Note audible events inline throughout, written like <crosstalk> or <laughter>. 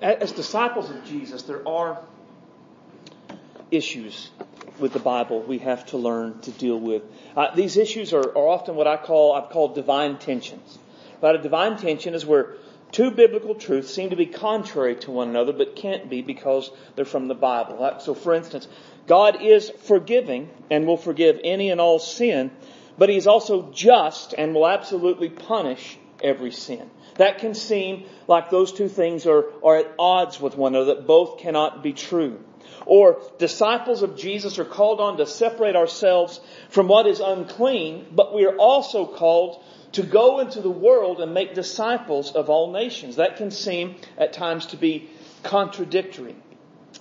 as disciples of Jesus, there are issues with the Bible we have to learn to deal with. Uh, these issues are, are, often what I call I've called divine tensions. But a divine tension is where two biblical truths seem to be contrary to one another, but can't be because they're from the Bible. So, for instance, God is forgiving and will forgive any and all sin, but He's also just and will absolutely punish every sin. That can seem like those two things are, are at odds with one another, that both cannot be true. Or disciples of Jesus are called on to separate ourselves from what is unclean, but we are also called to go into the world and make disciples of all nations. That can seem at times to be contradictory.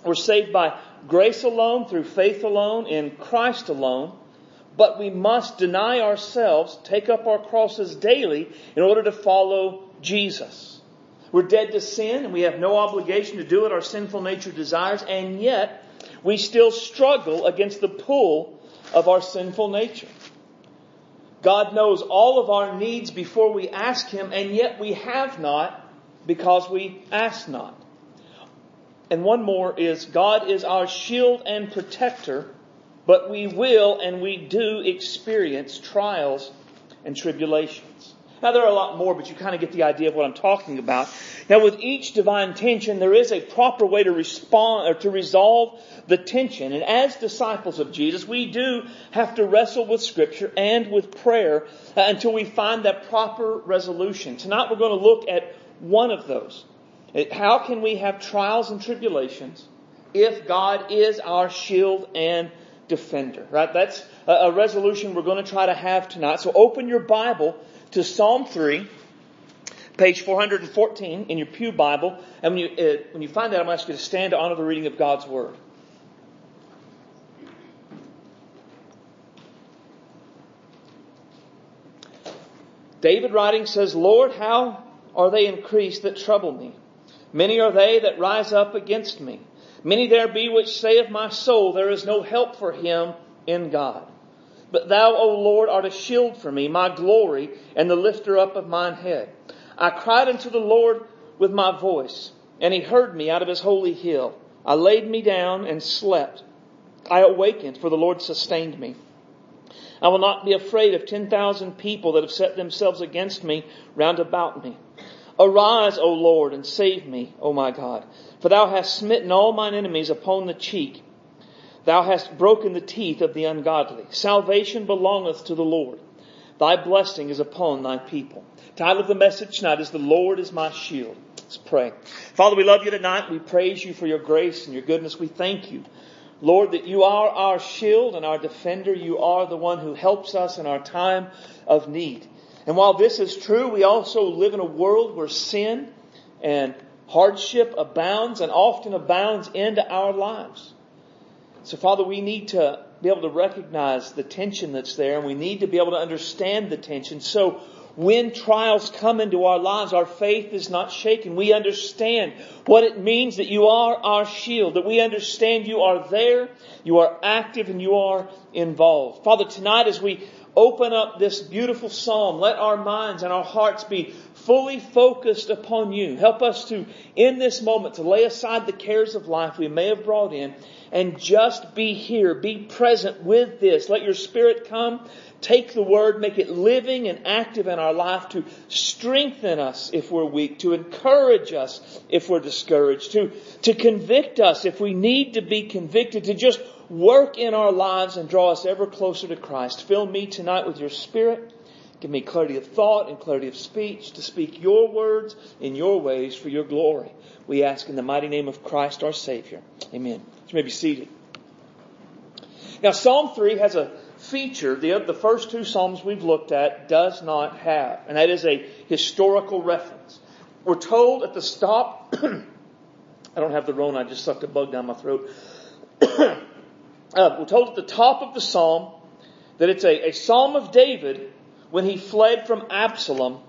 We're saved by grace alone, through faith alone, in Christ alone, but we must deny ourselves, take up our crosses daily in order to follow Jesus. We're dead to sin and we have no obligation to do what our sinful nature desires, and yet we still struggle against the pull of our sinful nature. God knows all of our needs before we ask Him, and yet we have not because we ask not. And one more is God is our shield and protector, but we will and we do experience trials and tribulations. Now there are a lot more, but you kind of get the idea of what I'm talking about. Now with each divine tension, there is a proper way to respond or to resolve the tension. And as disciples of Jesus, we do have to wrestle with scripture and with prayer uh, until we find that proper resolution. Tonight we're going to look at one of those. How can we have trials and tribulations if God is our shield and defender? Right? That's a resolution we're going to try to have tonight. So open your Bible to Psalm 3, page 414 in your Pew Bible. And when you, uh, when you find that, I'm going to ask you to stand to honor the reading of God's Word. David writing says, Lord, how are they increased that trouble me? Many are they that rise up against me. Many there be which say of my soul, there is no help for him in God. But thou, O Lord, art a shield for me, my glory, and the lifter up of mine head. I cried unto the Lord with my voice, and he heard me out of his holy hill. I laid me down and slept. I awakened, for the Lord sustained me. I will not be afraid of ten thousand people that have set themselves against me round about me. Arise, O Lord, and save me, O my God. For thou hast smitten all mine enemies upon the cheek. Thou hast broken the teeth of the ungodly. Salvation belongeth to the Lord. Thy blessing is upon thy people. Title of the message tonight is The Lord is my shield. Let's pray. Father, we love you tonight. We praise you for your grace and your goodness. We thank you, Lord, that you are our shield and our defender. You are the one who helps us in our time of need. And while this is true, we also live in a world where sin and hardship abounds and often abounds into our lives. So, Father, we need to be able to recognize the tension that's there, and we need to be able to understand the tension. So, when trials come into our lives, our faith is not shaken. We understand what it means that you are our shield, that we understand you are there, you are active, and you are involved. Father, tonight as we open up this beautiful psalm, let our minds and our hearts be fully focused upon you. Help us to, in this moment, to lay aside the cares of life we may have brought in and just be here. Be present with this. Let your spirit come. Take the word, make it living and active in our life to strengthen us if we're weak, to encourage us if we're discouraged, to, to convict us if we need to be convicted, to just work in our lives and draw us ever closer to Christ. Fill me tonight with your spirit. Give me clarity of thought and clarity of speech to speak your words in your ways for your glory. We ask in the mighty name of Christ our Savior. Amen. You may be seated. Now, Psalm 3 has a feature the, the first two Psalms we've looked at does not have, and that is a historical reference. We're told at the stop, <clears throat> I don't have the Rona, I just sucked a bug down my throat. <clears throat> uh, we're told at the top of the Psalm that it's a, a Psalm of David when he fled from Absalom,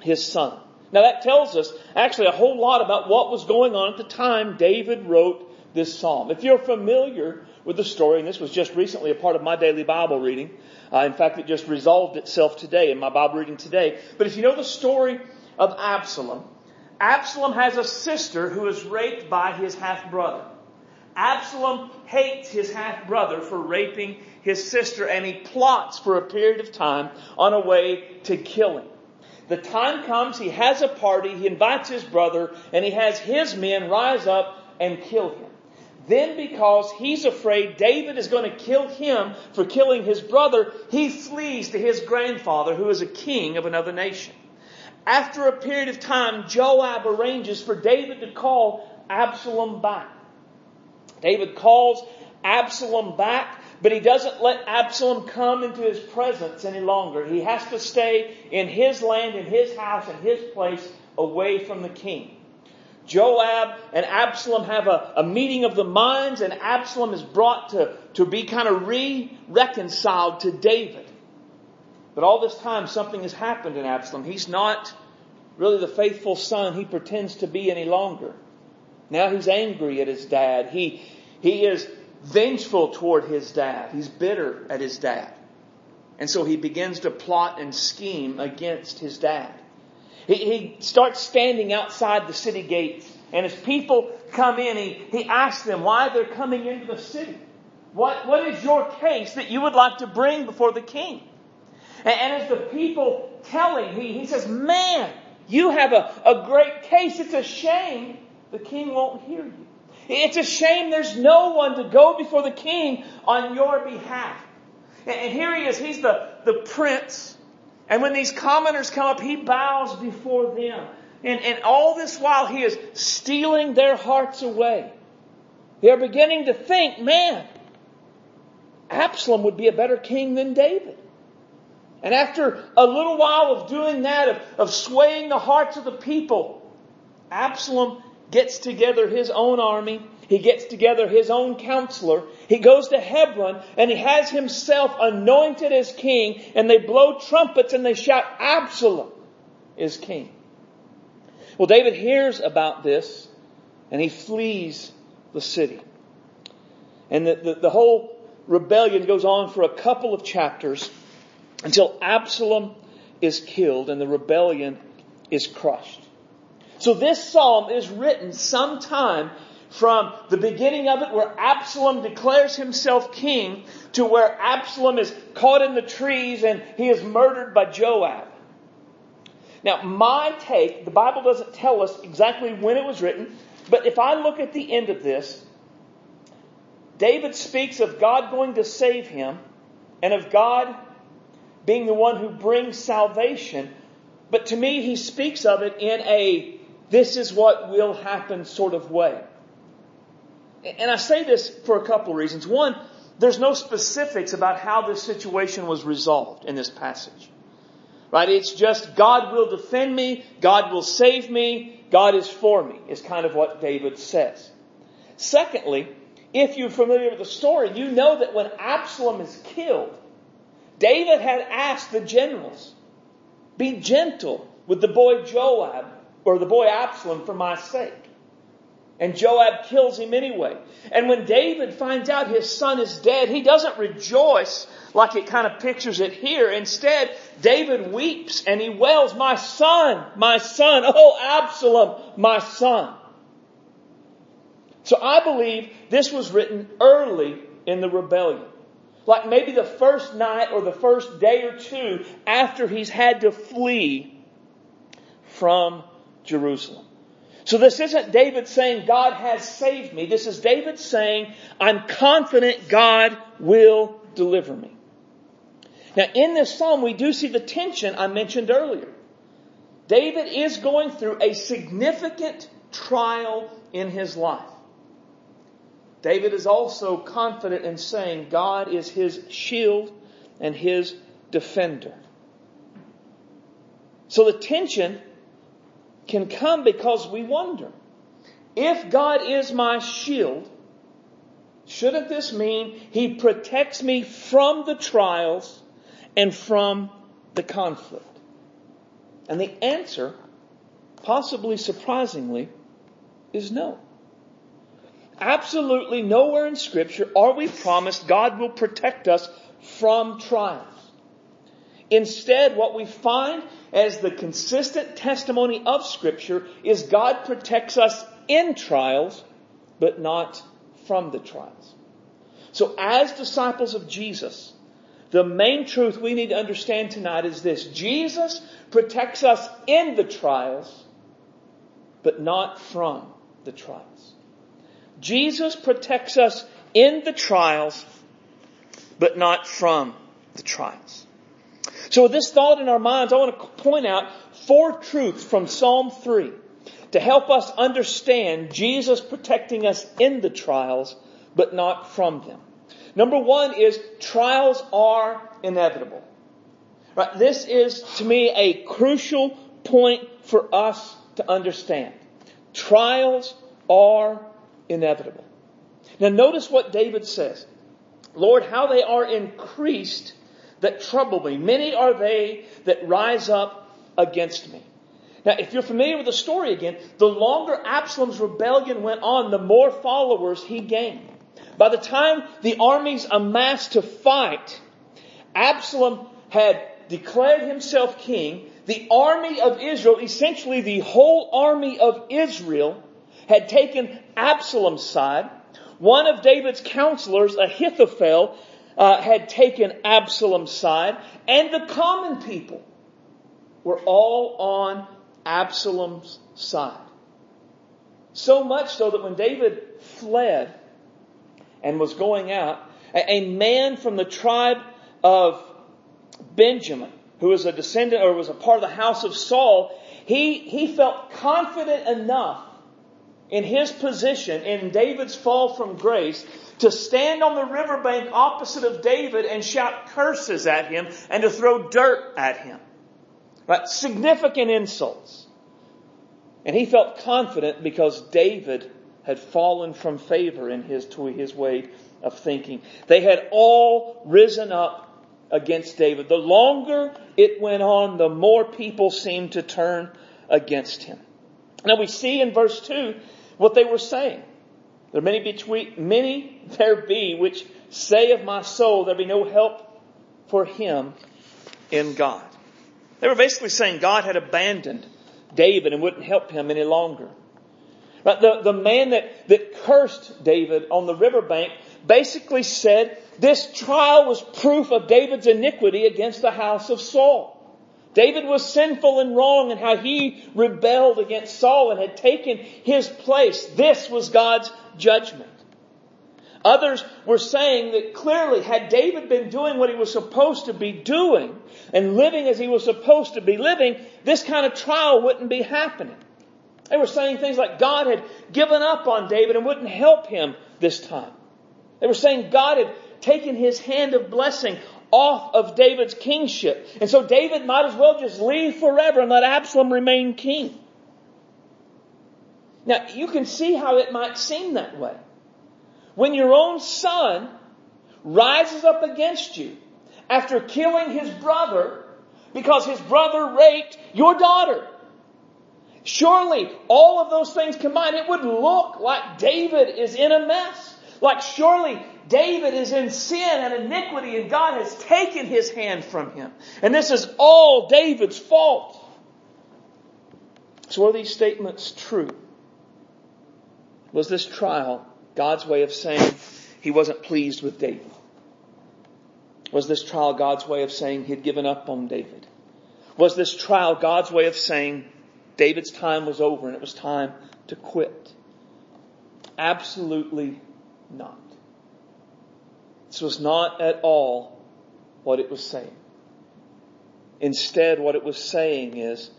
his son. Now that tells us actually a whole lot about what was going on at the time David wrote this psalm. If you're familiar with the story, and this was just recently a part of my daily Bible reading, uh, in fact, it just resolved itself today in my Bible reading today. But if you know the story of Absalom, Absalom has a sister who is raped by his half brother. Absalom hates his half brother for raping his sister and he plots for a period of time on a way to kill him. The time comes, he has a party, he invites his brother, and he has his men rise up and kill him. Then because he's afraid David is going to kill him for killing his brother, he flees to his grandfather who is a king of another nation. After a period of time, Joab arranges for David to call Absalom back. David calls Absalom back, but he doesn't let Absalom come into his presence any longer. He has to stay in his land, in his house, in his place, away from the king. Joab and Absalom have a, a meeting of the minds, and Absalom is brought to, to be kind of re-reconciled to David. But all this time, something has happened in Absalom. He's not really the faithful son he pretends to be any longer. Now he's angry at his dad. He, he is vengeful toward his dad. He's bitter at his dad. And so he begins to plot and scheme against his dad. He, he starts standing outside the city gates. And as people come in, he, he asks them why they're coming into the city. What, what is your case that you would like to bring before the king? And, and as the people tell him, he, he says, Man, you have a, a great case. It's a shame the king won't hear you. It's a shame there's no one to go before the king on your behalf. And here he is. He's the, the prince and when these commoners come up, he bows before them. And, and all this while he is stealing their hearts away. They're beginning to think, man, Absalom would be a better king than David. And after a little while of doing that, of, of swaying the hearts of the people, Absalom gets together his own army he gets together his own counselor. He goes to Hebron and he has himself anointed as king and they blow trumpets and they shout, Absalom is king. Well, David hears about this and he flees the city. And the, the, the whole rebellion goes on for a couple of chapters until Absalom is killed and the rebellion is crushed. So this psalm is written sometime from the beginning of it where Absalom declares himself king to where Absalom is caught in the trees and he is murdered by Joab. Now, my take, the Bible doesn't tell us exactly when it was written, but if I look at the end of this, David speaks of God going to save him and of God being the one who brings salvation. But to me, he speaks of it in a this is what will happen sort of way. And I say this for a couple of reasons. One, there's no specifics about how this situation was resolved in this passage. Right? It's just God will defend me, God will save me, God is for me, is kind of what David says. Secondly, if you're familiar with the story, you know that when Absalom is killed, David had asked the generals, be gentle with the boy Joab, or the boy Absalom for my sake. And Joab kills him anyway. And when David finds out his son is dead, he doesn't rejoice like it kind of pictures it here. Instead, David weeps and he wails, my son, my son, oh Absalom, my son. So I believe this was written early in the rebellion. Like maybe the first night or the first day or two after he's had to flee from Jerusalem. So this isn't David saying God has saved me. This is David saying I'm confident God will deliver me. Now in this psalm we do see the tension I mentioned earlier. David is going through a significant trial in his life. David is also confident in saying God is his shield and his defender. So the tension can come because we wonder. If God is my shield, shouldn't this mean He protects me from the trials and from the conflict? And the answer, possibly surprisingly, is no. Absolutely nowhere in Scripture are we promised God will protect us from trials. Instead, what we find as the consistent testimony of Scripture is God protects us in trials, but not from the trials. So as disciples of Jesus, the main truth we need to understand tonight is this. Jesus protects us in the trials, but not from the trials. Jesus protects us in the trials, but not from the trials. So with this thought in our minds, I want to point out four truths from Psalm 3 to help us understand Jesus protecting us in the trials, but not from them. Number one is trials are inevitable. Right? This is to me a crucial point for us to understand. Trials are inevitable. Now notice what David says. Lord, how they are increased that trouble me. Many are they that rise up against me. Now, if you're familiar with the story again, the longer Absalom's rebellion went on, the more followers he gained. By the time the armies amassed to fight, Absalom had declared himself king. The army of Israel, essentially the whole army of Israel, had taken Absalom's side. One of David's counselors, Ahithophel, uh, had taken Absalom's side, and the common people were all on Absalom's side. So much so that when David fled and was going out, a man from the tribe of Benjamin, who was a descendant or was a part of the house of Saul, he, he felt confident enough in his position in David's fall from grace to stand on the riverbank opposite of David and shout curses at him and to throw dirt at him. Right? Significant insults. And he felt confident because David had fallen from favor in his, to his way of thinking. They had all risen up against David. The longer it went on, the more people seemed to turn against him. Now we see in verse 2 what they were saying. There many between, many there be which say of my soul there be no help for him in God. They were basically saying God had abandoned David and wouldn't help him any longer. But the, the man that, that cursed David on the riverbank basically said this trial was proof of David's iniquity against the house of Saul. David was sinful and wrong in how he rebelled against Saul and had taken his place. This was God's judgment. Others were saying that clearly had David been doing what he was supposed to be doing and living as he was supposed to be living, this kind of trial wouldn't be happening. They were saying things like God had given up on David and wouldn't help him this time. They were saying God had taken his hand of blessing off of David's kingship. And so David might as well just leave forever and let Absalom remain king. Now, you can see how it might seem that way. When your own son rises up against you after killing his brother because his brother raped your daughter. Surely all of those things combined, it would look like David is in a mess. Like surely David is in sin and iniquity and God has taken his hand from him. And this is all David's fault. So are these statements true? Was this trial God's way of saying he wasn't pleased with David? Was this trial God's way of saying he'd given up on David? Was this trial God's way of saying David's time was over and it was time to quit? Absolutely not. This was not at all what it was saying. Instead, what it was saying is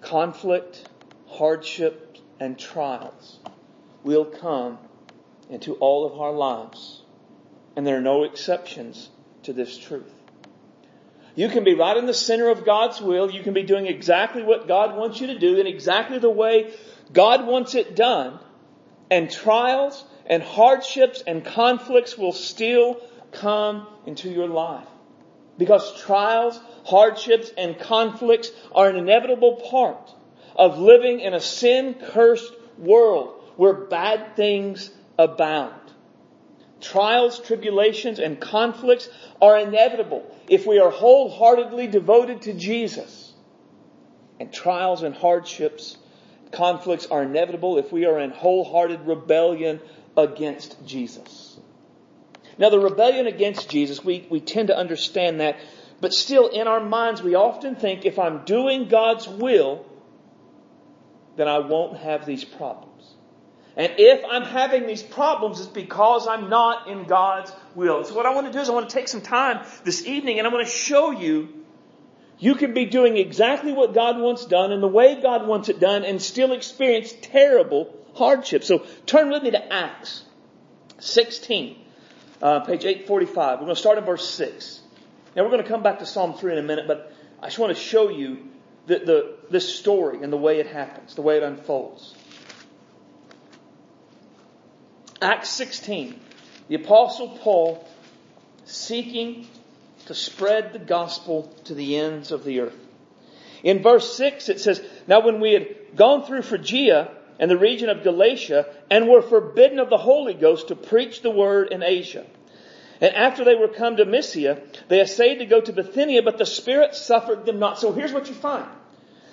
conflict, hardship, and trials will come into all of our lives. And there are no exceptions to this truth. You can be right in the center of God's will. You can be doing exactly what God wants you to do in exactly the way God wants it done. And trials and hardships and conflicts will still come into your life. Because trials, hardships, and conflicts are an inevitable part of living in a sin cursed world where bad things abound. trials, tribulations, and conflicts are inevitable if we are wholeheartedly devoted to Jesus. And trials and hardships, conflicts are inevitable if we are in wholehearted rebellion against Jesus. Now, the rebellion against Jesus, we, we tend to understand that, but still in our minds, we often think if I'm doing God's will, then I won't have these problems. And if I'm having these problems, it's because I'm not in God's will. So what I want to do is I want to take some time this evening and I want to show you you can be doing exactly what God wants done in the way God wants it done and still experience terrible hardship. So turn with me to Acts 16, uh, page 845. We're going to start in verse 6. Now we're going to come back to Psalm 3 in a minute, but I just want to show you the, the, this story and the way it happens, the way it unfolds. Acts 16, the Apostle Paul seeking to spread the gospel to the ends of the earth. In verse 6 it says, Now when we had gone through Phrygia and the region of Galatia and were forbidden of the Holy Ghost to preach the word in Asia. And after they were come to Mysia, they essayed to go to Bithynia, but the Spirit suffered them not. So here's what you find.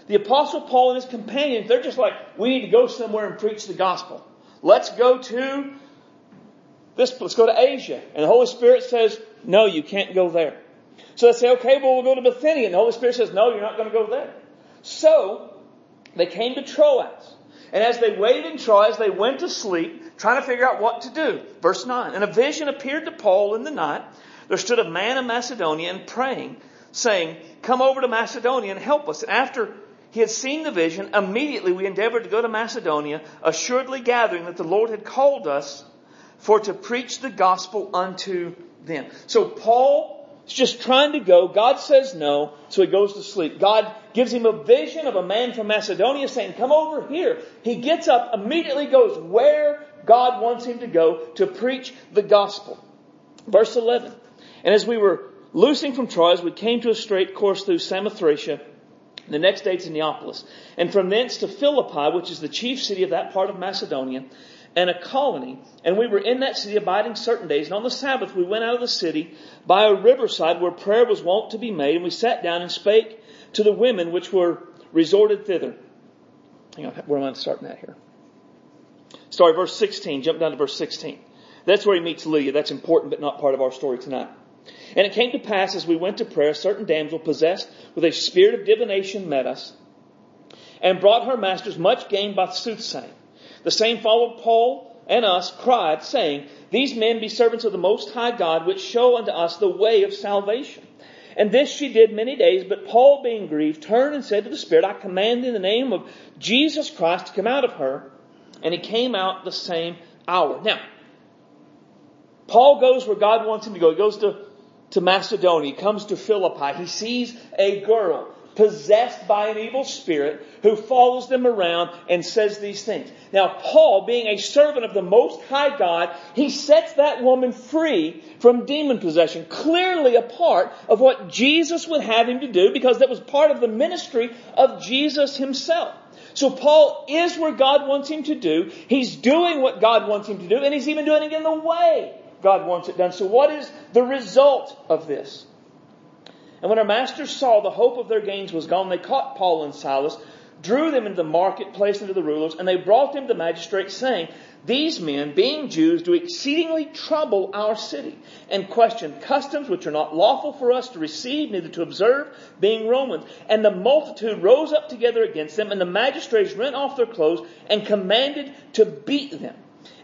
The apostle Paul and his companions, they're just like, we need to go somewhere and preach the gospel. Let's go to this, let's go to Asia. And the Holy Spirit says, no, you can't go there. So they say, okay, well, we'll go to Bithynia. And the Holy Spirit says, no, you're not going to go there. So they came to Troas. And as they waited in Troas, they went to sleep, trying to figure out what to do. Verse 9. And a vision appeared to Paul in the night. There stood a man in Macedonia and praying, saying, Come over to Macedonia and help us. And after he had seen the vision, immediately we endeavored to go to Macedonia, assuredly gathering that the Lord had called us for to preach the gospel unto them. So Paul is just trying to go. God says no, so he goes to sleep. God gives him a vision of a man from Macedonia saying, come over here. He gets up, immediately goes where God wants him to go to preach the gospel. Verse 11. And as we were loosing from Troas, we came to a straight course through Samothracia, the next day to Neapolis, and from thence to Philippi, which is the chief city of that part of Macedonia, and a colony, and we were in that city abiding certain days. And on the Sabbath we went out of the city by a riverside where prayer was wont to be made, and we sat down and spake to the women which were resorted thither. Hang on, where am I starting at here? Sorry, verse 16, jump down to verse 16. That's where he meets Lydia. That's important, but not part of our story tonight. And it came to pass as we went to prayer, a certain damsel possessed with a spirit of divination met us, and brought her masters much gain by soothsaying. The same followed Paul and us, cried, saying, These men be servants of the Most High God, which show unto us the way of salvation. And this she did many days, but Paul, being grieved, turned and said to the Spirit, I command in the name of Jesus Christ to come out of her. And he came out the same hour. Now, Paul goes where God wants him to go. He goes to, to Macedonia. He comes to Philippi. He sees a girl possessed by an evil spirit who follows them around and says these things. Now, Paul, being a servant of the Most High God, he sets that woman free from demon possession, clearly a part of what Jesus would have him to do because that was part of the ministry of Jesus himself. So Paul is where God wants him to do. He's doing what God wants him to do, and he's even doing it in the way God wants it done. So what is the result of this? And when our masters saw the hope of their gains was gone, they caught Paul and Silas, drew them into the marketplace and to the rulers, and they brought them to the magistrates, saying, These men, being Jews, do exceedingly trouble our city, and question customs which are not lawful for us to receive, neither to observe, being Romans. And the multitude rose up together against them, and the magistrates rent off their clothes, and commanded to beat them.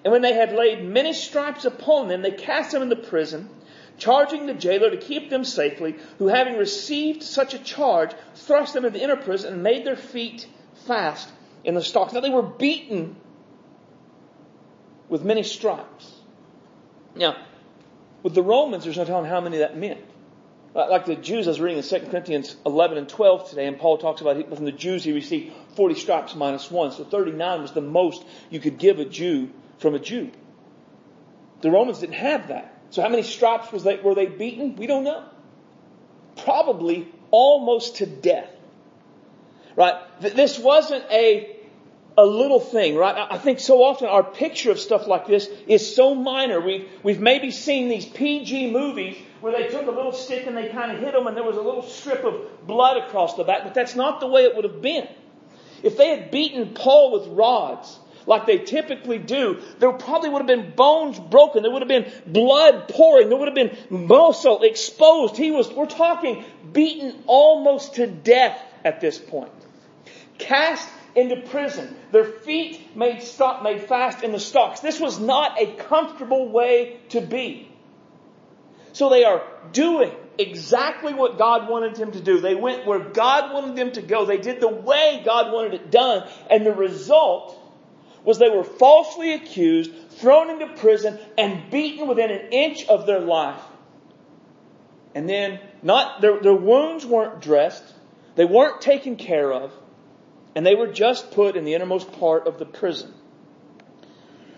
And when they had laid many stripes upon them, they cast them into prison charging the jailer to keep them safely, who having received such a charge, thrust them into the inner prison and made their feet fast in the stocks. Now they were beaten with many stripes. Now, with the Romans, there's no telling how many that meant. Like the Jews, I was reading in 2 Corinthians 11 and 12 today, and Paul talks about from the Jews he received 40 stripes minus one. So 39 was the most you could give a Jew from a Jew. The Romans didn't have that. So how many stripes was they, were they beaten? We don't know. Probably almost to death. Right? This wasn't a, a little thing, right? I think so often our picture of stuff like this is so minor. We've, we've maybe seen these PG movies where they took a little stick and they kind of hit them and there was a little strip of blood across the back, but that's not the way it would have been. If they had beaten Paul with rods, like they typically do, there probably would have been bones broken. There would have been blood pouring. There would have been muscle exposed. He was, we're talking beaten almost to death at this point. Cast into prison. Their feet made, stop, made fast in the stocks. This was not a comfortable way to be. So they are doing exactly what God wanted them to do. They went where God wanted them to go. They did the way God wanted it done. And the result was they were falsely accused, thrown into prison, and beaten within an inch of their life. And then not, their, their wounds weren't dressed. They weren't taken care of and they were just put in the innermost part of the prison.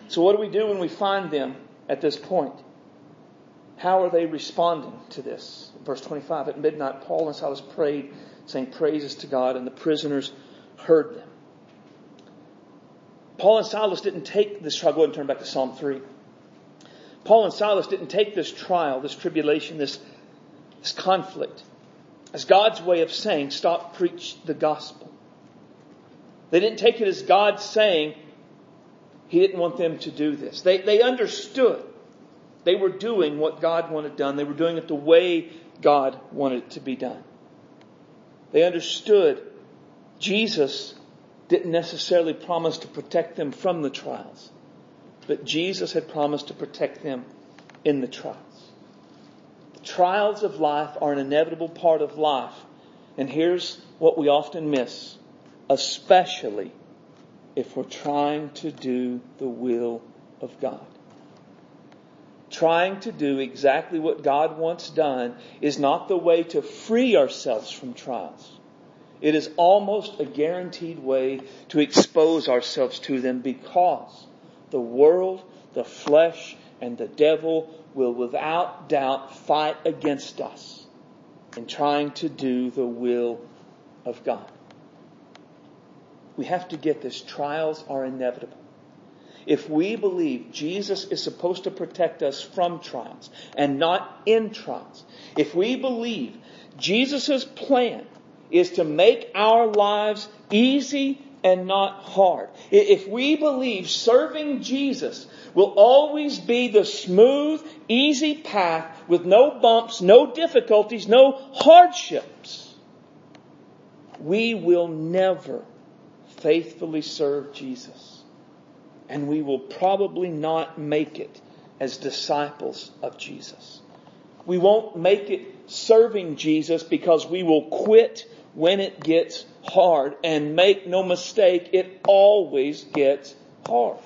So what do we do when we find them at this point? How are they responding to this? Verse 25, at midnight, Paul and Silas prayed, saying praises to God, and the prisoners heard them. Paul and Silas didn't take this trial. Go ahead and turn back to Psalm 3. Paul and Silas didn't take this trial, this tribulation, this, this conflict as God's way of saying, stop preach the gospel. They didn't take it as God saying He didn't want them to do this. They, they understood. They were doing what God wanted done. They were doing it the way God wanted it to be done. They understood Jesus didn't necessarily promise to protect them from the trials, but Jesus had promised to protect them in the trials. The trials of life are an inevitable part of life. And here's what we often miss especially if we're trying to do the will of God. Trying to do exactly what God wants done is not the way to free ourselves from trials. It is almost a guaranteed way to expose ourselves to them because the world, the flesh, and the devil will without doubt fight against us in trying to do the will of God. We have to get this. Trials are inevitable. If we believe Jesus is supposed to protect us from trials and not in trials, if we believe Jesus' plan is to make our lives easy and not hard, if we believe serving Jesus will always be the smooth, easy path with no bumps, no difficulties, no hardships, we will never faithfully serve Jesus. And we will probably not make it as disciples of Jesus. We won't make it serving Jesus because we will quit when it gets hard. And make no mistake, it always gets hard.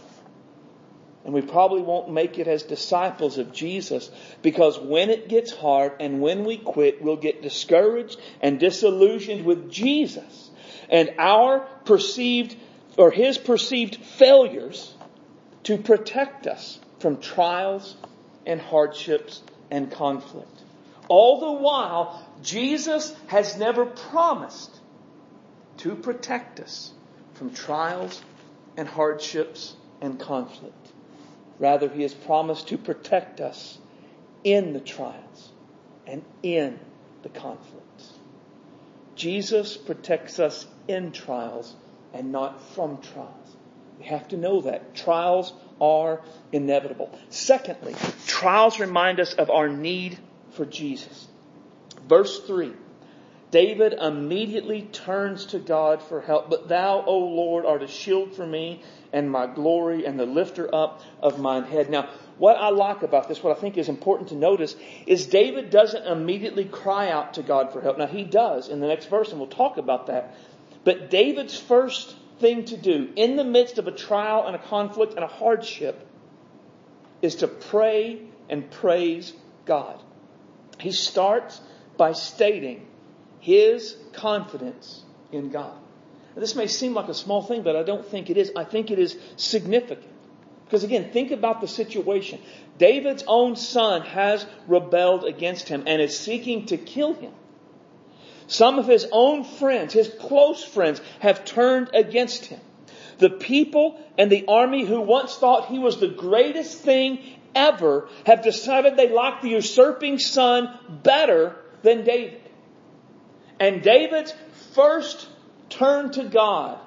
And we probably won't make it as disciples of Jesus because when it gets hard and when we quit, we'll get discouraged and disillusioned with Jesus and our perceived or his perceived failures to protect us from trials and hardships and conflict. All the while, Jesus has never promised to protect us from trials and hardships and conflict. Rather, he has promised to protect us in the trials and in the conflict. Jesus protects us in trials and not from trials. We have to know that. Trials are inevitable. Secondly, trials remind us of our need for Jesus. Verse 3. David immediately turns to God for help. But thou, O Lord, art a shield for me and my glory and the lifter up of mine head. Now, what I like about this, what I think is important to notice, is David doesn't immediately cry out to God for help. Now, he does in the next verse, and we'll talk about that. But David's first thing to do in the midst of a trial and a conflict and a hardship is to pray and praise God. He starts by stating his confidence in God. Now, this may seem like a small thing, but I don't think it is. I think it is significant. Because again, think about the situation. David's own son has rebelled against him and is seeking to kill him. Some of his own friends, his close friends, have turned against him. The people and the army who once thought he was the greatest thing ever have decided they like the usurping son better than David. And David's first turn to God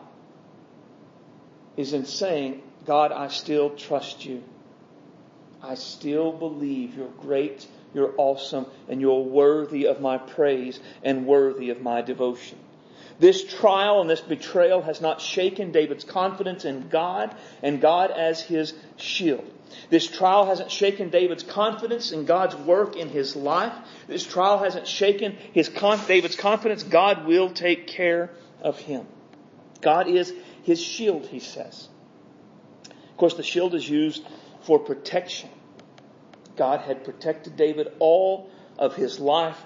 is in saying, God, I still trust you. I still believe you're great, you're awesome, and you're worthy of my praise and worthy of my devotion. This trial and this betrayal has not shaken David's confidence in God and God as his shield. This trial hasn't shaken David's confidence in God's work in his life. This trial hasn't shaken his David's confidence. God will take care of him. God is his shield, he says. Of course, the shield is used for protection. God had protected David all of his life.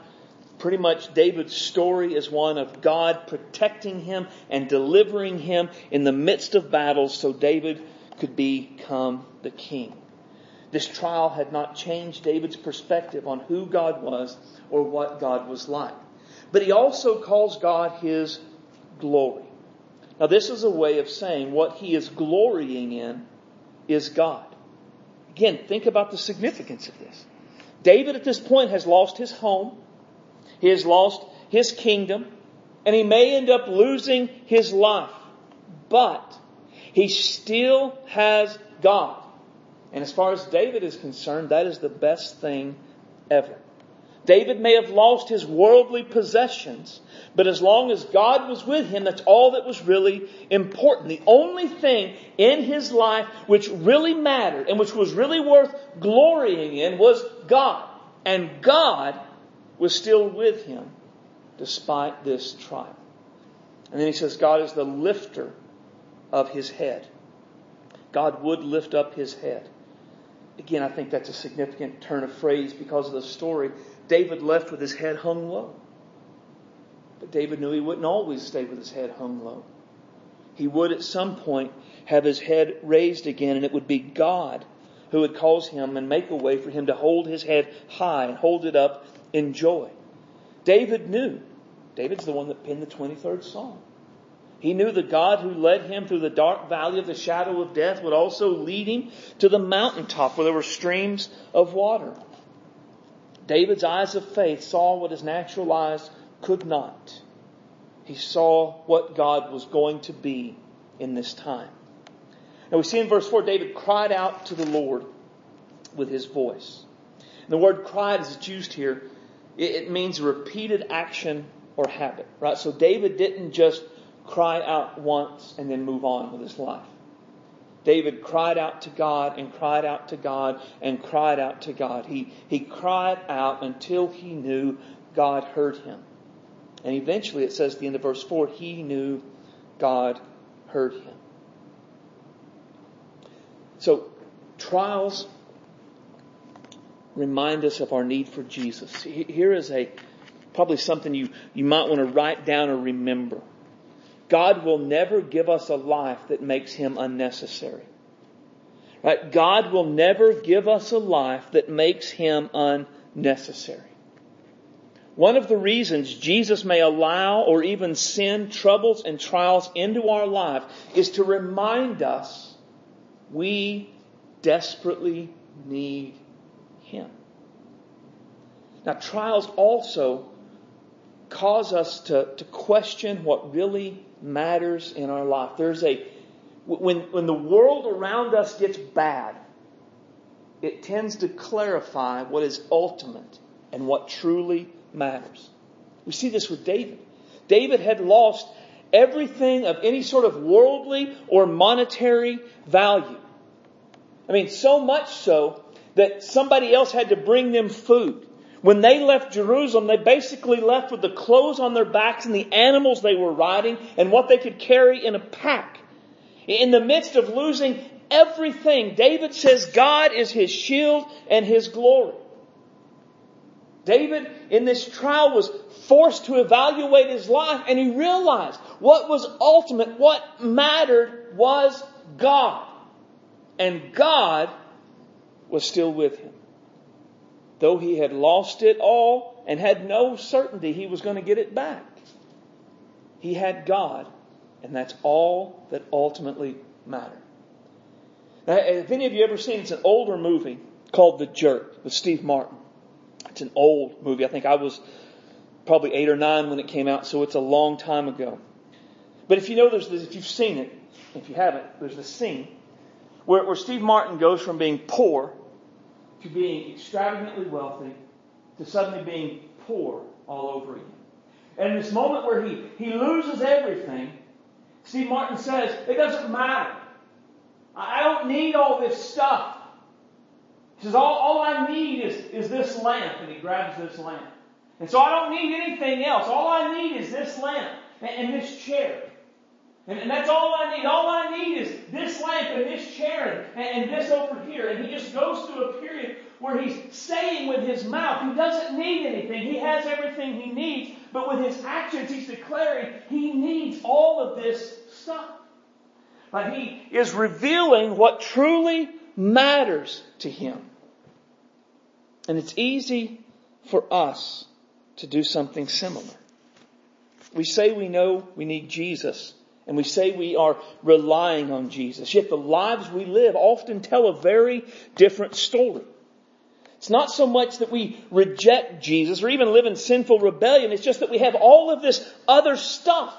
Pretty much David's story is one of God protecting him and delivering him in the midst of battles so David could become the king. This trial had not changed David's perspective on who God was or what God was like. But he also calls God his glory. Now this is a way of saying what he is glorying in is God. Again, think about the significance of this. David at this point has lost his home. He has lost his kingdom. And he may end up losing his life. But he still has God. And as far as David is concerned, that is the best thing ever. David may have lost his worldly possessions, but as long as God was with him, that's all that was really important. The only thing in his life which really mattered and which was really worth glorying in was God. And God was still with him despite this trial. And then he says, God is the lifter of his head. God would lift up his head. Again, I think that's a significant turn of phrase because of the story. David left with his head hung low. But David knew he wouldn't always stay with his head hung low. He would at some point have his head raised again, and it would be God who would cause him and make a way for him to hold his head high and hold it up in joy. David knew. David's the one that penned the 23rd Psalm. He knew the God who led him through the dark valley of the shadow of death would also lead him to the mountaintop where there were streams of water. David's eyes of faith saw what his natural eyes could not. He saw what God was going to be in this time. Now we see in verse 4, David cried out to the Lord with his voice. And the word cried, as it's used here, it, means repeated action or habit, right? So David didn't just cry out once and then move on with his life. David cried out to God and cried out to God and cried out to God. He, he cried out until he knew God heard him. And eventually, it says at the end of verse 4, he knew God heard him. So, trials remind us of our need for Jesus. Here is a probably something you, you might want to write down or remember. God will never give us a life that makes him unnecessary. Right? God will never give us a life that makes him unnecessary. One of the reasons Jesus may allow or even send troubles and trials into our life is to remind us we desperately need Him. Now, trials also cause us to, to question what really matters in our life. There's a, when, when the world around us gets bad, it tends to clarify what is ultimate and what truly matters. We see this with David. David had lost everything of any sort of worldly or monetary value. I mean, so much so that somebody else had to bring them food. When they left Jerusalem, they basically left with the clothes on their backs and the animals they were riding and what they could carry in a pack. In the midst of losing everything, David says God is his shield and his glory. David in this trial was forced to evaluate his life and he realized what was ultimate, what mattered was God. And God was still with him. Though he had lost it all and had no certainty he was going to get it back, he had God And that's all that ultimately matters. Now, have any of you ever seen, it's an older movie called The Jerk with Steve Martin. It's an old movie. I think I was probably eight or nine when it came out, so it's a long time ago. But if you know there's this, if you've seen it, if you haven't, there's this scene where, where Steve Martin goes from being poor to being extravagantly wealthy to suddenly being poor all over again. And in this moment where he, he loses everything, Steve Martin says, it doesn't matter. I don't need all this stuff. He says, all, all I need is, is this lamp. And he grabs this lamp. And so I don't need anything else. All I need is this lamp and, and this chair. And, and, that's all I need. All I need is this lamp and this chair and, and this over here. And he just goes through a period where he's saying with his mouth, he doesn't need anything. He has everything he needs. But with his actions, he's declaring he needs all of this stuff. But he is revealing what truly matters to him. And it's easy for us to do something similar. We say we know we need Jesus, and we say we are relying on Jesus, yet the lives we live often tell a very different story. It's not so much that we reject Jesus or even live in sinful rebellion, it's just that we have all of this other stuff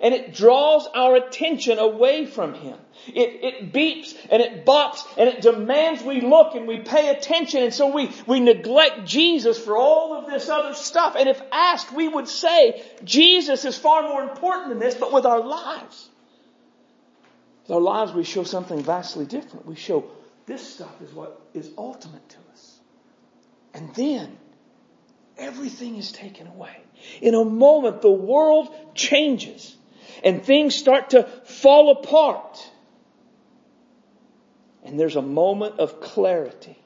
and it draws our attention away from Him. It, it beeps and it bops and it demands we look and we pay attention and so we, we neglect Jesus for all of this other stuff. And if asked, we would say Jesus is far more important than this, but with our lives. With our lives we show something vastly different. We show this stuff is what is ultimate to us. And then everything is taken away. In a moment the world changes and things start to fall apart. And there's a moment of clarity.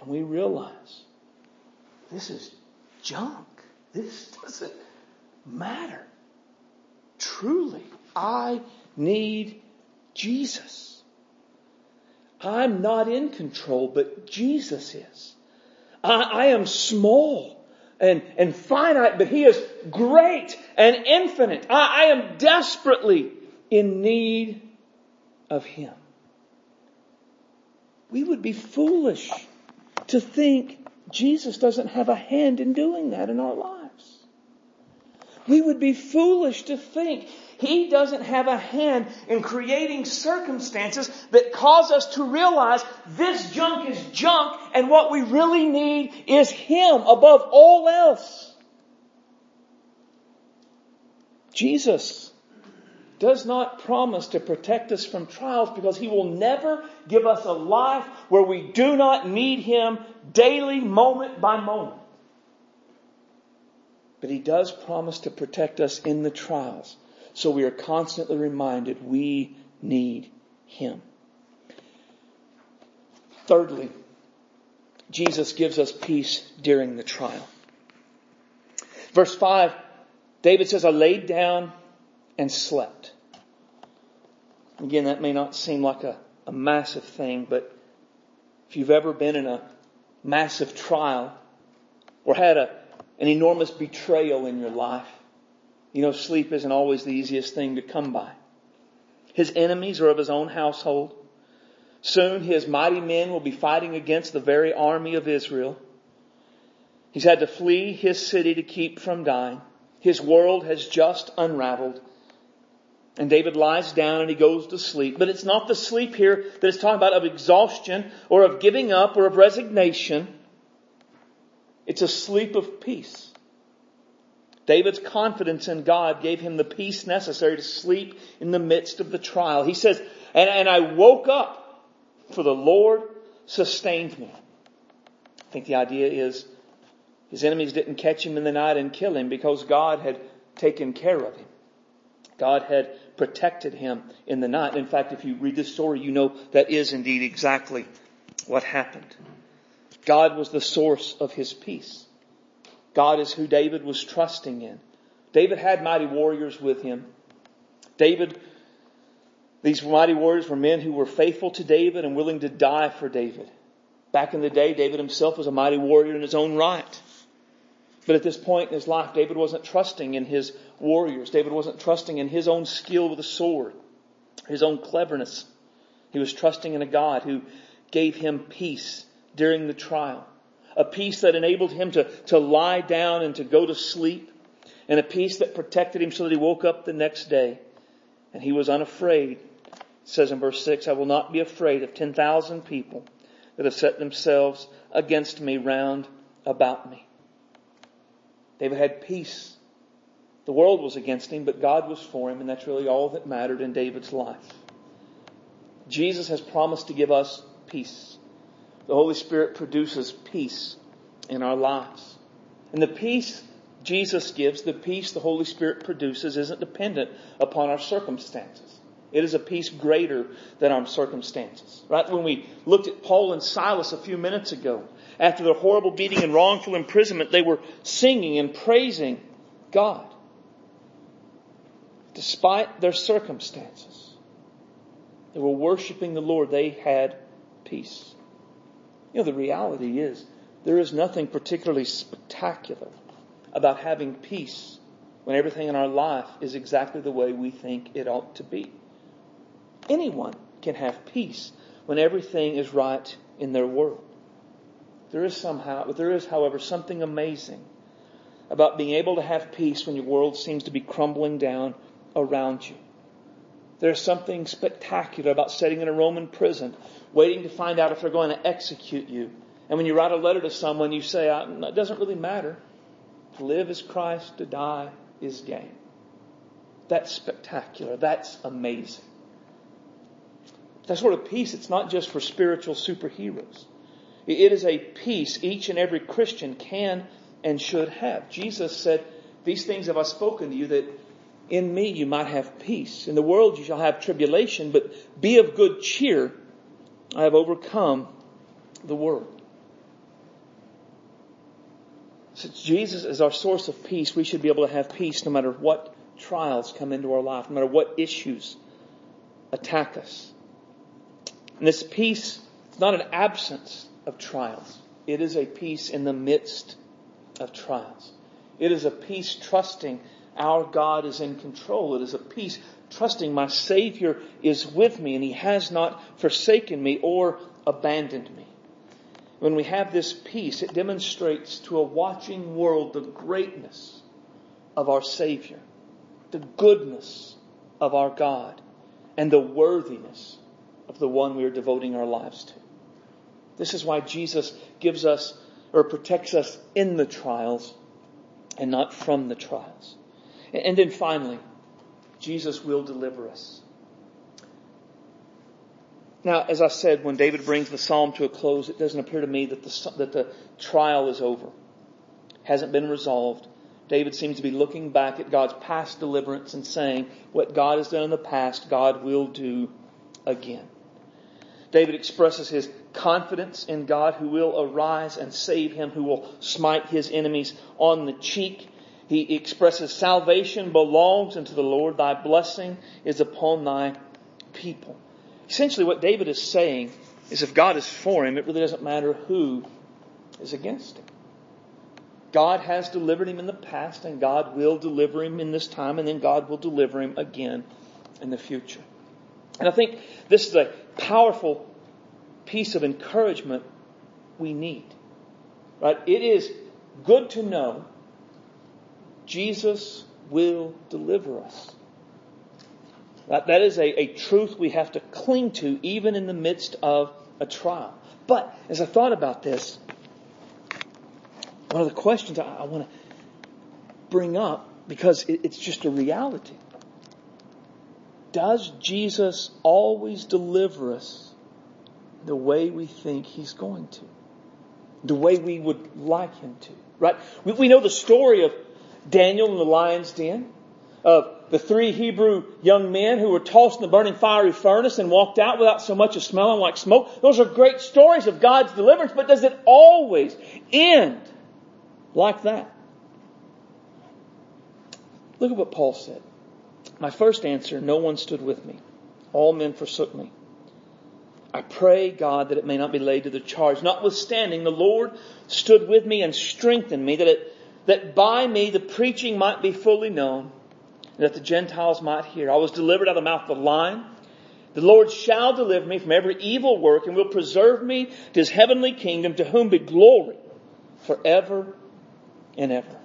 And we realize this is junk. This doesn't matter. Truly, I need Jesus. I'm not in control, but Jesus is. I, I am small and, and finite, but He is great and infinite. I, I am desperately in need of Him. We would be foolish to think Jesus doesn't have a hand in doing that in our lives. We would be foolish to think he doesn't have a hand in creating circumstances that cause us to realize this junk is junk and what we really need is Him above all else. Jesus does not promise to protect us from trials because He will never give us a life where we do not need Him daily, moment by moment. But He does promise to protect us in the trials. So we are constantly reminded we need Him. Thirdly, Jesus gives us peace during the trial. Verse 5, David says, I laid down and slept. Again, that may not seem like a, a massive thing, but if you've ever been in a massive trial or had a, an enormous betrayal in your life, you know, sleep isn't always the easiest thing to come by. His enemies are of his own household. Soon his mighty men will be fighting against the very army of Israel. He's had to flee his city to keep from dying. His world has just unraveled. And David lies down and he goes to sleep. But it's not the sleep here that is talking about of exhaustion or of giving up or of resignation. It's a sleep of peace. David's confidence in God gave him the peace necessary to sleep in the midst of the trial. He says, and, and I woke up for the Lord sustained me. I think the idea is his enemies didn't catch him in the night and kill him because God had taken care of him. God had protected him in the night. In fact, if you read this story, you know that is indeed exactly what happened. God was the source of his peace. God is who David was trusting in. David had mighty warriors with him. David, these mighty warriors were men who were faithful to David and willing to die for David. Back in the day, David himself was a mighty warrior in his own right. But at this point in his life, David wasn't trusting in his warriors. David wasn't trusting in his own skill with a sword, his own cleverness. He was trusting in a God who gave him peace during the trial. A peace that enabled him to, to lie down and to go to sleep. And a peace that protected him so that he woke up the next day. And he was unafraid. It says in verse 6, I will not be afraid of 10,000 people that have set themselves against me round about me. David had peace. The world was against him, but God was for him, and that's really all that mattered in David's life. Jesus has promised to give us peace. The Holy Spirit produces peace in our lives. And the peace Jesus gives, the peace the Holy Spirit produces, isn't dependent upon our circumstances. It is a peace greater than our circumstances. Right? When we looked at Paul and Silas a few minutes ago, after their horrible beating and wrongful imprisonment, they were singing and praising God. Despite their circumstances, they were worshiping the Lord. They had peace. You know, the reality is there is nothing particularly spectacular about having peace when everything in our life is exactly the way we think it ought to be. Anyone can have peace when everything is right in their world. There is somehow, there is, however, something amazing about being able to have peace when your world seems to be crumbling down around you. There's something spectacular about sitting in a Roman prison, waiting to find out if they're going to execute you. And when you write a letter to someone, you say, uh, it doesn't really matter. To live is Christ, to die is gain. That's spectacular. That's amazing. That sort of peace, it's not just for spiritual superheroes. It is a peace each and every Christian can and should have. Jesus said, These things have I spoken to you that in me you might have peace. In the world you shall have tribulation, but be of good cheer. I have overcome the world. Since Jesus is our source of peace, we should be able to have peace no matter what trials come into our life, no matter what issues attack us. And this peace is not an absence of trials. It is a peace in the midst of trials. It is a peace trusting our God is in control. It is a peace trusting my Savior is with me and He has not forsaken me or abandoned me. When we have this peace, it demonstrates to a watching world the greatness of our Savior, the goodness of our God, and the worthiness of the one we are devoting our lives to. This is why Jesus gives us or protects us in the trials and not from the trials. And then finally, Jesus will deliver us. Now, as I said, when David brings the psalm to a close, it doesn't appear to me that the, that the trial is over. Hasn't been resolved. David seems to be looking back at God's past deliverance and saying, what God has done in the past, God will do again. David expresses his confidence in God who will arise and save him, who will smite his enemies on the cheek. He expresses salvation belongs unto the Lord. Thy blessing is upon thy people. Essentially what David is saying is if God is for him, it really doesn't matter who is against him. God has delivered him in the past and God will deliver him in this time and then God will deliver him again in the future. And I think this is a powerful piece of encouragement we need. Right? It is good to know Jesus will deliver us. That, is a, a truth we have to cling to even in the midst of a trial. But as I thought about this, one of the questions I, I want to bring up, because it, it's just a reality. Does Jesus always deliver us the way we think He's going to? The way we would like Him to? Right? We, we know the story of Daniel in the lion's den, of the three Hebrew young men who were tossed in the burning fiery furnace and walked out without so much as smelling like smoke. Those are great stories of God's deliverance, but does it always end like that? Look at what Paul said. My first answer, no one stood with me. All men forsook me. I pray, God, that it may not be laid to the charge. Notwithstanding, the Lord stood with me and strengthened me, that it that by me the preaching might be fully known, and that the Gentiles might hear. I was delivered out of the mouth of the lion. The Lord shall deliver me from every evil work and will preserve me to his heavenly kingdom to whom be glory forever and ever.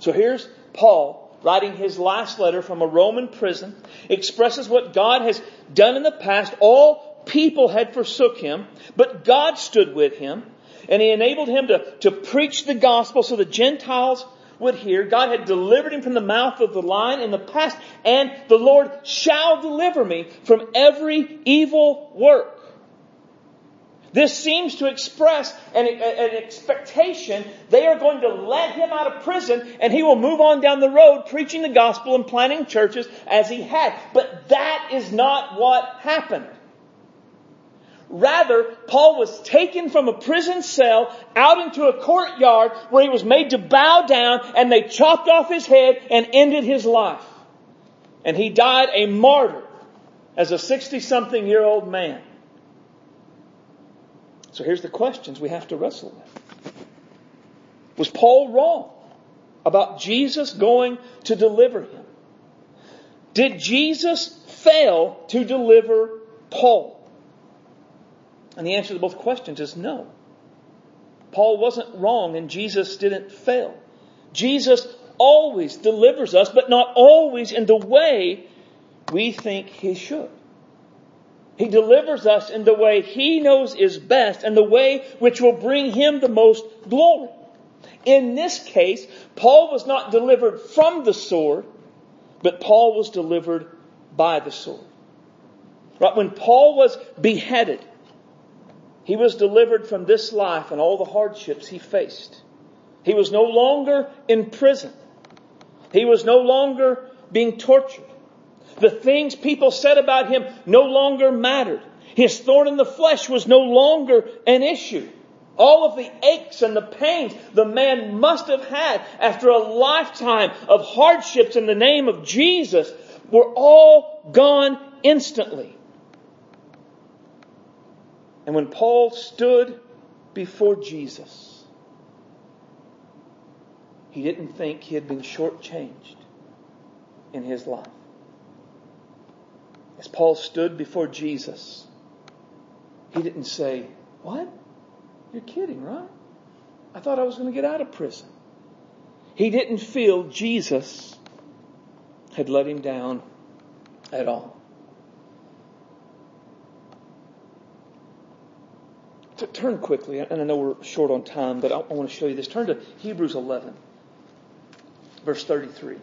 So here's Paul writing his last letter from a Roman prison, expresses what God has done in the past. All people had forsook him, but God stood with him, and he enabled him to, to preach the gospel so the Gentiles would hear. God had delivered him from the mouth of the lion in the past, and the Lord shall deliver me from every evil work. This seems to express an, an, expectation they are going to let him out of prison and he will move on down the road preaching the gospel and planting churches as he had. But that is not what happened. Rather, Paul was taken from a prison cell out into a courtyard where he was made to bow down and they chopped off his head and ended his life. And he died a martyr as a 60 something year old man. So here's the questions we have to wrestle with. Was Paul wrong about Jesus going to deliver him? Did Jesus fail to deliver Paul? And the answer to both questions is no. Paul wasn't wrong and Jesus didn't fail. Jesus always delivers us, but not always in the way we think he should. He delivers us in the way He knows is best and the way which will bring Him the most glory. In this case, Paul was not delivered from the sword, but Paul was delivered by the sword. Right? When Paul was beheaded, he was delivered from this life and all the hardships he faced. He was no longer in prison. He was no longer being tortured. The things people said about him no longer mattered. His thorn in the flesh was no longer an issue. All of the aches and the pains the man must have had after a lifetime of hardships in the name of Jesus were all gone instantly. And when Paul stood before Jesus, he didn't think he had been shortchanged in his life as Paul stood before Jesus, he didn't say, What? You're kidding, right? I thought I was going to get out of prison. He didn't feel Jesus had let him down at all. To turn quickly, and I know we're short on time, but I want to show you this. Turn to Hebrews 11, verse 33.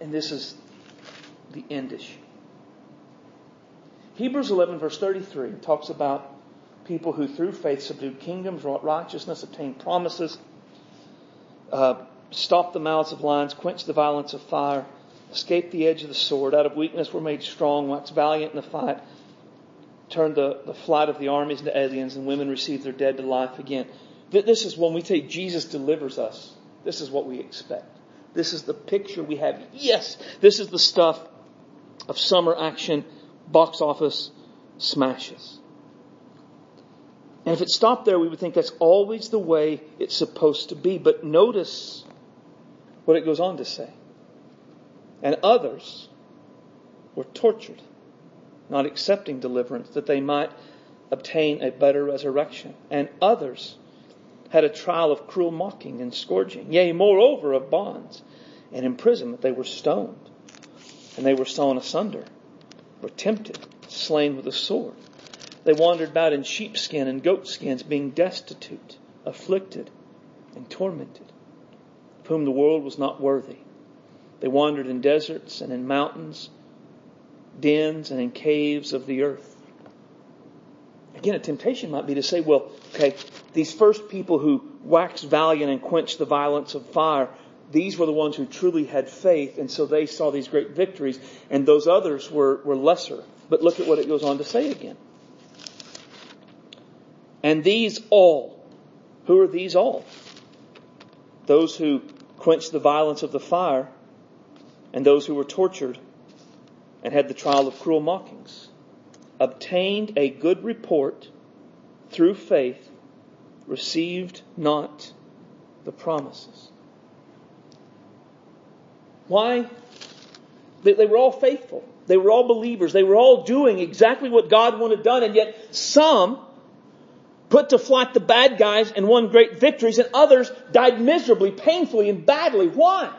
And this is the end issue. Hebrews 11, verse 33, talks about people who through faith subdued kingdoms, wrought righteousness, obtained promises, uh, stopped the mouths of lions, quenched the violence of fire, escaped the edge of the sword, out of weakness were made strong, waxed valiant in the fight, turned the, the flight of the armies into aliens, and women received their dead to life again. This is when we say Jesus delivers us. This is what we expect. This is the picture we have. Yes, this is the stuff of summer action box office smashes. And if it stopped there, we would think that's always the way it's supposed to be. But notice what it goes on to say. And others were tortured, not accepting deliverance, that they might obtain a better resurrection. And others had a trial of cruel mocking and scourging, yea, moreover, of bonds and imprisonment. They were stoned and they were sawn asunder, were tempted, slain with a sword. They wandered about in sheepskin and goatskins, being destitute, afflicted, and tormented, of whom the world was not worthy. They wandered in deserts and in mountains, dens and in caves of the earth. Again, a temptation might be to say, well, okay, these first people who waxed valiant and quenched the violence of fire, these were the ones who truly had faith, and so they saw these great victories, and those others were, were lesser. But look at what it goes on to say again. And these all, who are these all? Those who quenched the violence of the fire, and those who were tortured and had the trial of cruel mockings, obtained a good report through faith, received not the promises. Why? They, they were all faithful. They were all believers. They were all doing exactly what God wanted done, and yet some put to flight the bad guys and won great victories, and others died miserably, painfully, and badly. Why?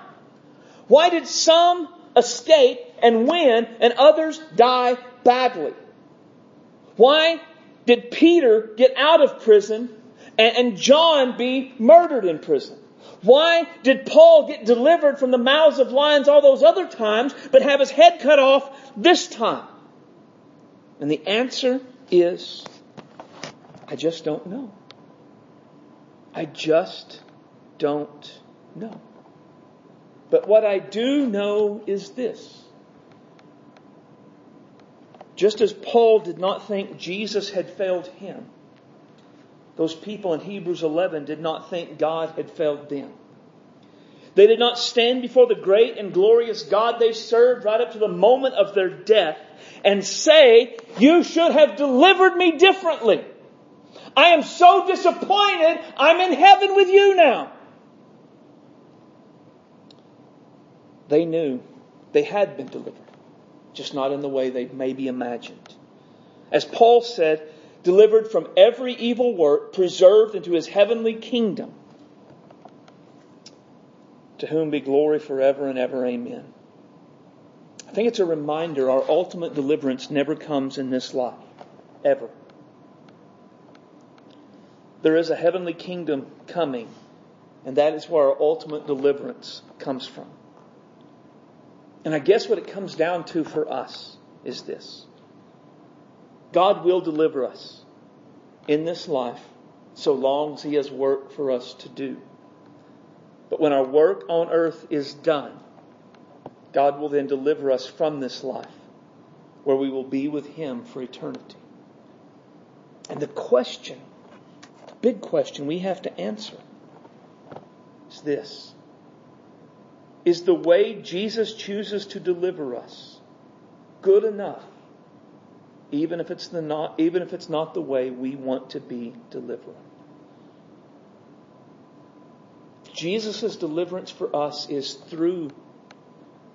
Why did some escape and win, and others die badly? Why did Peter get out of prison and John be murdered in prison? Why did Paul get delivered from the mouths of lions all those other times, but have his head cut off this time? And the answer is, I just don't know. I just don't know. But what I do know is this. Just as Paul did not think Jesus had failed him, those people in Hebrews 11 did not think God had failed them. They did not stand before the great and glorious God they served right up to the moment of their death and say, you should have delivered me differently. I am so disappointed. I'm in heaven with you now. They knew they had been delivered, just not in the way they maybe imagined. As Paul said, delivered from every evil work, preserved into his heavenly kingdom. To whom be glory forever and ever. Amen. I think it's a reminder our ultimate deliverance never comes in this life. Ever. There is a heavenly kingdom coming, and that is where our ultimate deliverance comes from. And I guess what it comes down to for us is this God will deliver us in this life so long as He has work for us to do. But when our work on earth is done, God will then deliver us from this life where we will be with Him for eternity. And the question, the big question we have to answer is this. Is the way Jesus chooses to deliver us good enough even if it's the not even if it's not the way we want to be delivered. Jesus' deliverance for us is through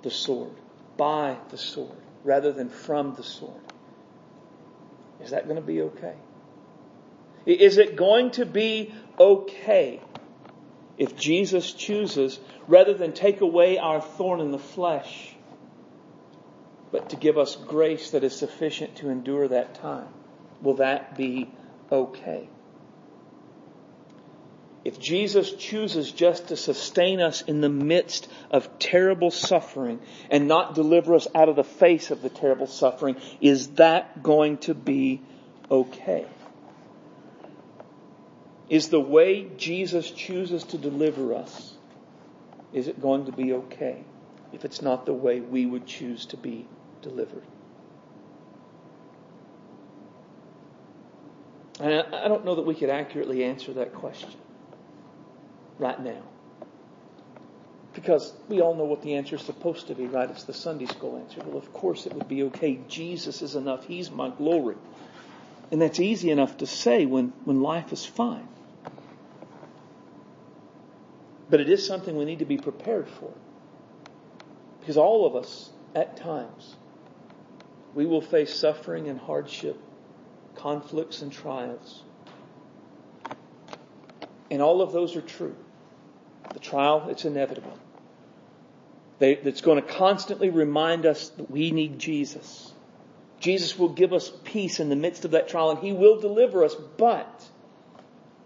the sword, by the sword, rather than from the sword. Is that going to be okay? Is it going to be okay if Jesus chooses, rather than take away our thorn in the flesh, but to give us grace that is sufficient to endure that time. Will that be okay? If Jesus chooses just to sustain us in the midst of terrible suffering and not deliver us out of the face of the terrible suffering, is that going to be okay? Is the way Jesus chooses to deliver us, is it going to be okay if it's not the way we would choose to be delivered. And I don't know that we could accurately answer that question right now. Because we all know what the answer is supposed to be, right? It's the Sunday school answer. Well, of course it would be okay. Jesus is enough. He's my glory. And that's easy enough to say when, when life is fine. But it is something we need to be prepared for. Because all of us, at times, we will face suffering and hardship, conflicts and trials. And all of those are true. The trial, it's inevitable. They, it's going to constantly remind us that we need Jesus. Jesus will give us peace in the midst of that trial and He will deliver us, but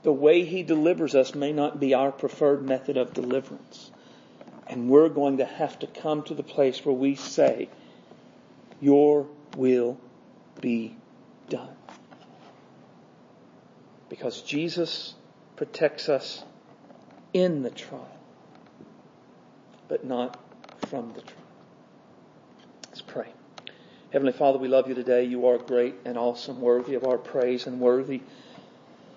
the way He delivers us may not be our preferred method of deliverance. And we're going to have to come to the place where we say, Your will be done. Because Jesus protects us in the trial, but not from the trial. Let's pray. Heavenly Father, we love you today. You are great and awesome, worthy of our praise and worthy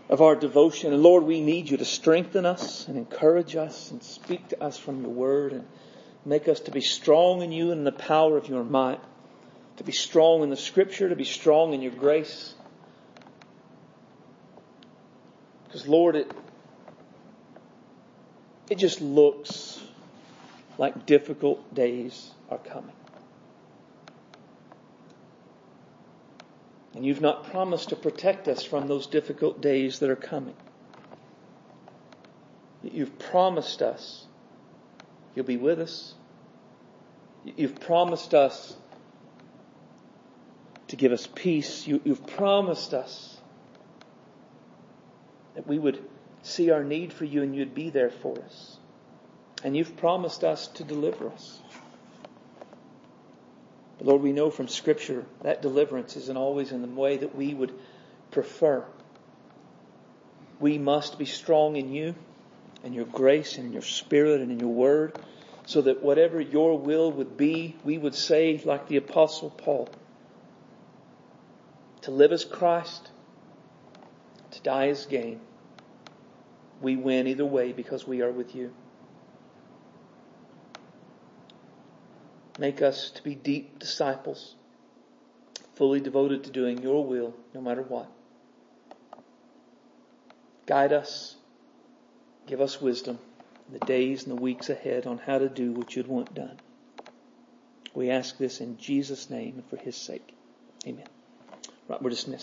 of our devotion. And Lord, we need you to strengthen us and encourage us and speak to us from your word and make us to be strong in you and in the power of your might to be strong in the scripture, to be strong in your grace. Because Lord, it, it just looks like difficult days are coming. And you've not promised to protect us from those difficult days that are coming. You've promised us you'll be with us. You've promised us to give us peace. You, have promised us that we would see our need for you and you'd be there for us. And you've promised us to deliver us. Lord, we know from Scripture that deliverance isn't always in the way that we would prefer. We must be strong in you and your grace and in your spirit and in your word so that whatever your will would be, we would say, like the Apostle Paul, to live as Christ, to die as gain. We win either way because we are with you. Make us to be deep disciples, fully devoted to doing your will no matter what. Guide us. Give us wisdom in the days and the weeks ahead on how to do what you'd want done. We ask this in Jesus' name and for his sake. Amen. Right, we're dismissed.